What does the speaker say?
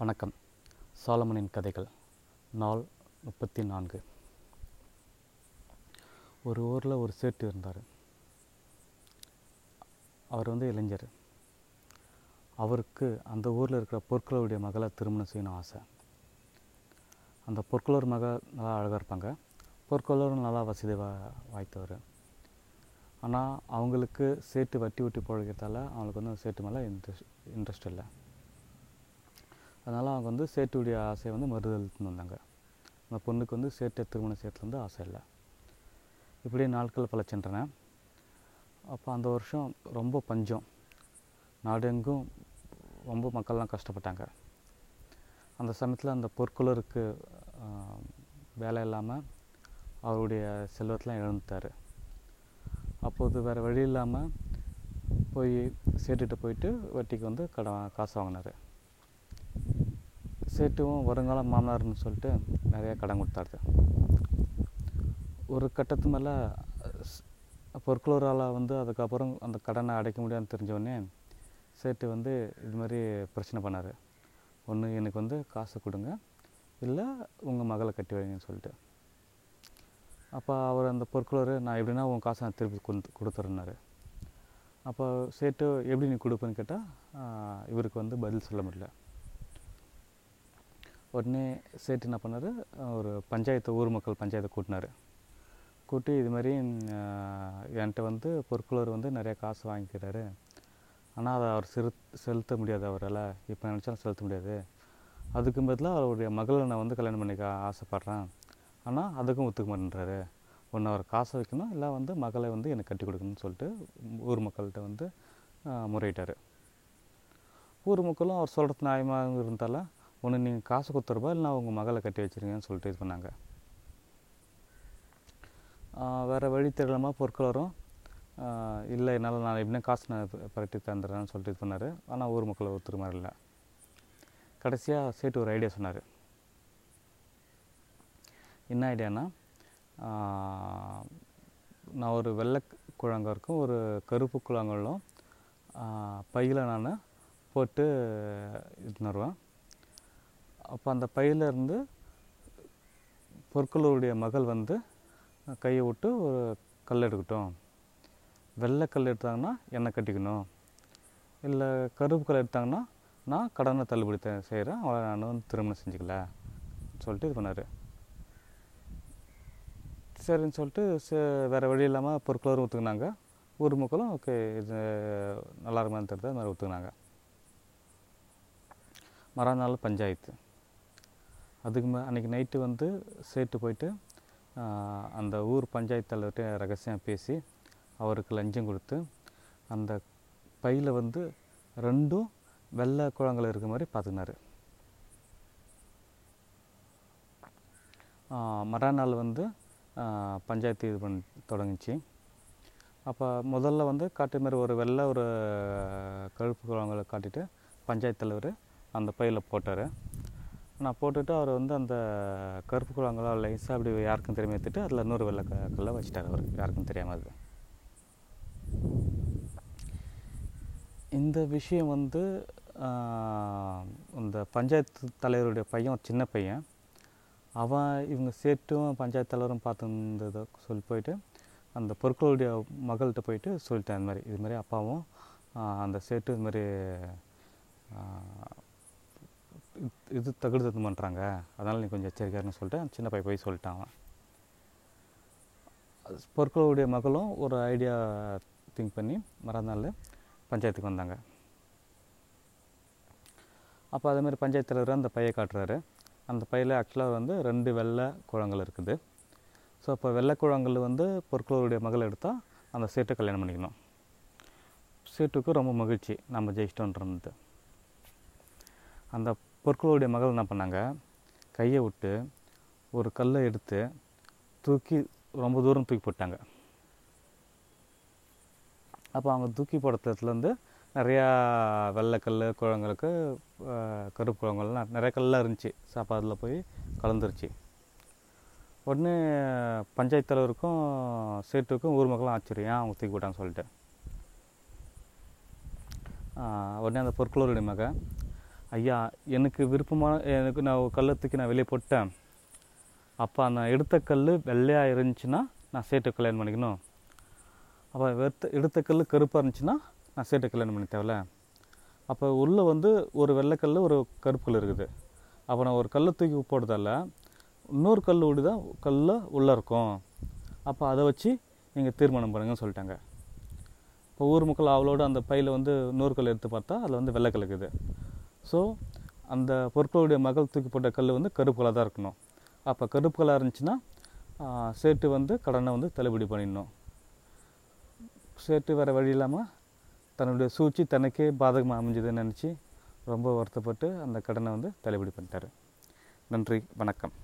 வணக்கம். சாலமனின் கதைகள் நாள் முப்பத்தி நான்கு ஒரு ஊரில் ஒரு சேட்டு இருந்தார். அவர் வந்து இளைஞர். அவருக்கு அந்த ஊரில் இருக்கிற பொற்களருடைய மகளை திருமணம் செய்யணும் ஆசை. அந்த பொற்களூர் மகள் நல்லா அழகாக இருப்பாங்க. பொற்களூரும் நல்லா வசதி வா வாய்த்தவர். ஆனால் அவங்களுக்கு சேட்டு வட்டி வட்டி பொழைக்கிறதால அவங்களுக்கு வந்து சேட்டு மேலே இன்ட்ரெஸ்ட் இன்ட்ரெஸ்ட் இல்லை. அதனால் அவங்க வந்து சேட்டுடைய ஆசையை வந்து மறுதளித்துன்னு வந்தாங்க. அந்த பொண்ணுக்கு வந்து சேட்டை திருமணம் சேர்த்துல வந்து ஆசை இல்லை. இப்படியே நாட்கள் பல சென்றன அப்போ அந்த வருஷம் ரொம்ப பஞ்சம். நாடெங்கும் ரொம்ப மக்கள்லாம் கஷ்டப்பட்டாங்க. அந்த சமயத்தில் அந்த பொற்குளருக்கு வேலை இல்லாமல் அவருடைய செல்வத்தெலாம் இழந்துட்டார். அப்போது வேறு வழி இல்லாமல் போய் சேட்டுகிட்ட போயிட்டு வட்டிக்கு வந்து கடன் காசு வாங்கினார். சேட்டுவும் வருங்கால மாமனார்னு சொல்லிட்டு நிறையா கடன் கொடுத்தாரு ஒரு கட்டத்து மேலே பொற்குளரால் வந்து அதுக்கப்புறம் அந்த கடனை அடைக்க முடியாதுன்னு தெரிஞ்சவொடனே சேட்டு வந்து இது மாதிரி பிரச்சனை பண்ணார். ஒன்று எனக்கு வந்து காசு கொடுங்க. இல்லை உங்கள் மகளை கட்டி வைங்கன்னு சொல்லிட்டு. அப்போ அவர் அந்த பொற்குளர் நான் எப்படின்னா உன் காசை நான் திருப்பி கொடுத்து கொடுத்துறேன்னாரு. அப்போ சேட்டு எப்படி நீ கொடுப்பேன்னு கேட்டால் இவருக்கு வந்து பதில் சொல்ல முடியல. உடனே சேட்டு என்ன பண்ணார்? ஒரு பஞ்சாயத்து ஊர் மக்கள் பஞ்சாயத்தை கூட்டினார். கூட்டி இது மாதிரி என்கிட்ட வந்து பொற்குளர் வந்து நிறையா காசு வாங்கிக்கிறாரு. ஆனால் அதை அவர் செலுத் செலுத்த முடியாது அவரால். இப்போ நினச்சாலும் செலுத்த முடியாது. அதுக்கு பதிலாக அவருடைய மகளை நான் வந்து கல்யாணம் பண்ணிக்க ஆசைப்பட்றேன். ஆனால் அதுக்கும் ஒத்துக்க மாட்டேன்றாரு. ஒன்று அவர் காசை வைக்கணும் இல்லை வந்து மகளை வந்து எனக்கு கட்டி கொடுக்கணும்னு சொல்லிட்டு ஊர் மக்கள்கிட்ட வந்து முறையிட்டார். ஊர் மக்களும் அவர் சொல்கிறது நியாயமாக இருந்தால ஒன்று நீங்கள் காசு கொடுத்துருப்பா இல்லை உங்கள் மகளை கட்டி வச்சிருங்கன்னு சொல்லிட்டு இது பண்ணாங்க. வேறு வழி தெரியலமா பொருட்கள் வரும். இல்லை என்னால் நான் எப்படின்னா காசு நான் பரட்டி தந்துடுறேன்னு சொல்லிட்டு இது பண்ணார். ஆனால் ஊர் மக்கள் ஒருத்தர் மாதிரி இல்லை. கடைசியாக சேட்டு ஒரு ஐடியா சொன்னார். என்ன ஐடியானா நான் ஒரு வெள்ளை குழங்கருக்கும் ஒரு கருப்பு குழங்களும் பையில் நான் போட்டு இது வருவேன் அப்போ அந்த பையிலேருந்து பொற்களூருடைய மகள் வந்து கையை விட்டு ஒரு கல் எடுக்கட்டும். வெள்ளை கல் எடுத்தாங்கன்னா என்னை கட்டிக்கணும். இல்லை கருப்பு கல் எடுத்தாங்கன்னா நான் கடனை தள்ளுபடி செய்கிறேன் அவளை நான் வந்து திருமணம் செஞ்சுக்கல. சொல்லிட்டு இது பண்ணார். சரின்னு சொல்லிட்டு சே- வேறு வழி இல்லாமல் பொருட்களும் ஒத்துக்கினாங்க. ஊர் மக்களும் ஓகே இது நல்லா இருக்குமான்னு தெரிஞ்சு அது மாதிரி ஒத்துக்கினாங்க. மறுநாள் பஞ்சாயத்து. அதுக்கு மே அன்றைக்கி நைட்டு வந்து சேர்த்து போயிட்டு அந்த ஊர் பஞ்சாயத்து தலைவர்கிட்ட ரகசியம் பேசி அவருக்கு லஞ்சம் கொடுத்து அந்த பையில் வந்து ரெண்டும் வெள்ளை குழங்கள் இருக்க மாதிரி பார்த்துக்கினாரு மறுநாள் வந்து பஞ்சாயத்து இது பண்ண தொடங்குச்சு. அப்போ முதல்ல வந்து காட்டு மாதிரி ஒரு வெள்ளை ஒரு கழுப்பு குழந்தைகளை காட்டிட்டு பஞ்சாயத்து தலைவர் அந்த பையில் போட்டார். நான் போட்டுட்டு அவர் வந்து அந்த கருப்பு குழாங்களை லைஸாக அப்படி யாருக்கும் தெரியாம எடுத்துட்டு அதில் இன்னொரு வெள்ளை க கல்லை அவர். யாருக்கும் தெரியாமல் அது. இந்த விஷயம் வந்து இந்த பஞ்சாயத்து தலைவருடைய பையன் ஒரு சின்ன பையன். அவன் இவங்க சேட்டும் பஞ்சாயத்து தலைவரும் பார்த்துருந்ததை சொல்லி போயிட்டு அந்த பொருட்களுடைய மகள்கிட்ட போயிட்டு சொல்லிட்டேன் இந்த மாதிரி. இது மாதிரி அப்பாவும் அந்த சேட்டு இது மாதிரி இது- தகுடு தத்து பண்ணுறாங்க அதனால் நீ கொஞ்சம் எச்சரிக்கையாருன்னு சொல்லிட்டு அந்த சின்ன பையன் போய் சொல்லிட்டான் அவன். பொற்களுடைய மகளும் ஒரு ஐடியா திங்க் பண்ணி மறுநாள் பஞ்சாயத்துக்கு வந்தாங்க. அப்போ அதேமாதிரி பஞ்சாயத்து தலைவர் அந்த பையை காட்டுறாரு. அந்த பையில் ஆக்சுவலாக வந்து ரெண்டு வெள்ளை குழங்கள் இருக்குது. ஸோ அப்போ வெள்ளை குழங்கள் வந்து பொற்களோருடைய மகள் எடுத்தால் அந்த சீட்டை கல்யாணம் பண்ணிக்கணும். சீட்டுக்கு ரொம்ப மகிழ்ச்சி. நம்ம ஜெயிச்சிட்டோன்றது அந்த பொற்களூருடைய மகள் என்ன பண்ணாங்க? கையை விட்டு ஒரு கல்லை எடுத்து தூக்கி ரொம்ப தூரம் தூக்கி போட்டாங்க. அப்போ அவங்க தூக்கி போடுறதுலேருந்து நிறையா வெள்ளைக்கல் குழங்களுக்கு கருப்பு குழங்கள்லாம் நிறைய கல்லாம் இருந்துச்சு. சாப்பாட்டில் போய் கலந்துருச்சு. உடனே பஞ்சாயத்து தலைவருக்கும் சேட்டுக்கும் ஊர் மக்களும் ஆச்சரியம். அவங்க தூக்கி போட்டாங்கன்னு சொல்லிட்டு? உடனே அந்த பொற்களோருடைய மகன் ஐயா எனக்கு விருப்பமான எனக்கு நான் ஒரு கல்லை தூக்கி நான் வெளியே போட்டேன். அப்போ நான் எடுத்த கல் வெள்ளையாக இருந்துச்சுன்னா நான் சேட்டு கல்யாணம் பண்ணிக்கணும். அப்போ எடுத்த எடுத்த கல் கருப்பாக இருந்துச்சுன்னா நான் சேட்டு கல்யாணம் பண்ணி தேவையில்ல. அப்போ உள்ளே வந்து ஒரு வெள்ளைக்கல் ஒரு கருப்பு கல் இருக்குது. அப்போ நான் ஒரு கல்லை தூக்கி போடுறதால இன்னொரு கல் ஓடி தான் கல்லில் உள்ளே இருக்கும். அப்போ அதை வச்சு நீங்கள் தீர்மானம் பண்ணுங்கன்னு சொல்லிட்டாங்க. இப்போ ஊர் மக்கள் அவளோட அந்த பையில் வந்து இன்னொரு கல் எடுத்து பார்த்தா அதில் வந்து வெள்ளைக்கல் இருக்குது. ஸோ அந்த பொருட்களுடைய மகள் தூக்கி போட்ட கல் வந்து கருப்பு கலாக தான் இருக்கணும். அப்போ கருப்பு கலாக இருந்துச்சுன்னா சேட்டு வந்து கடனை வந்து தள்ளுபடி பண்ணிடணும். சேட்டு வேறு வழி இல்லாமல் தன்னுடைய சூழ்ச்சி தனக்கே பாதகமாக அமைஞ்சதுன்னு நினச்சி ரொம்ப வருத்தப்பட்டு அந்த கடனை வந்து தள்ளுபடி பண்ணிட்டாரு. நன்றி வணக்கம்.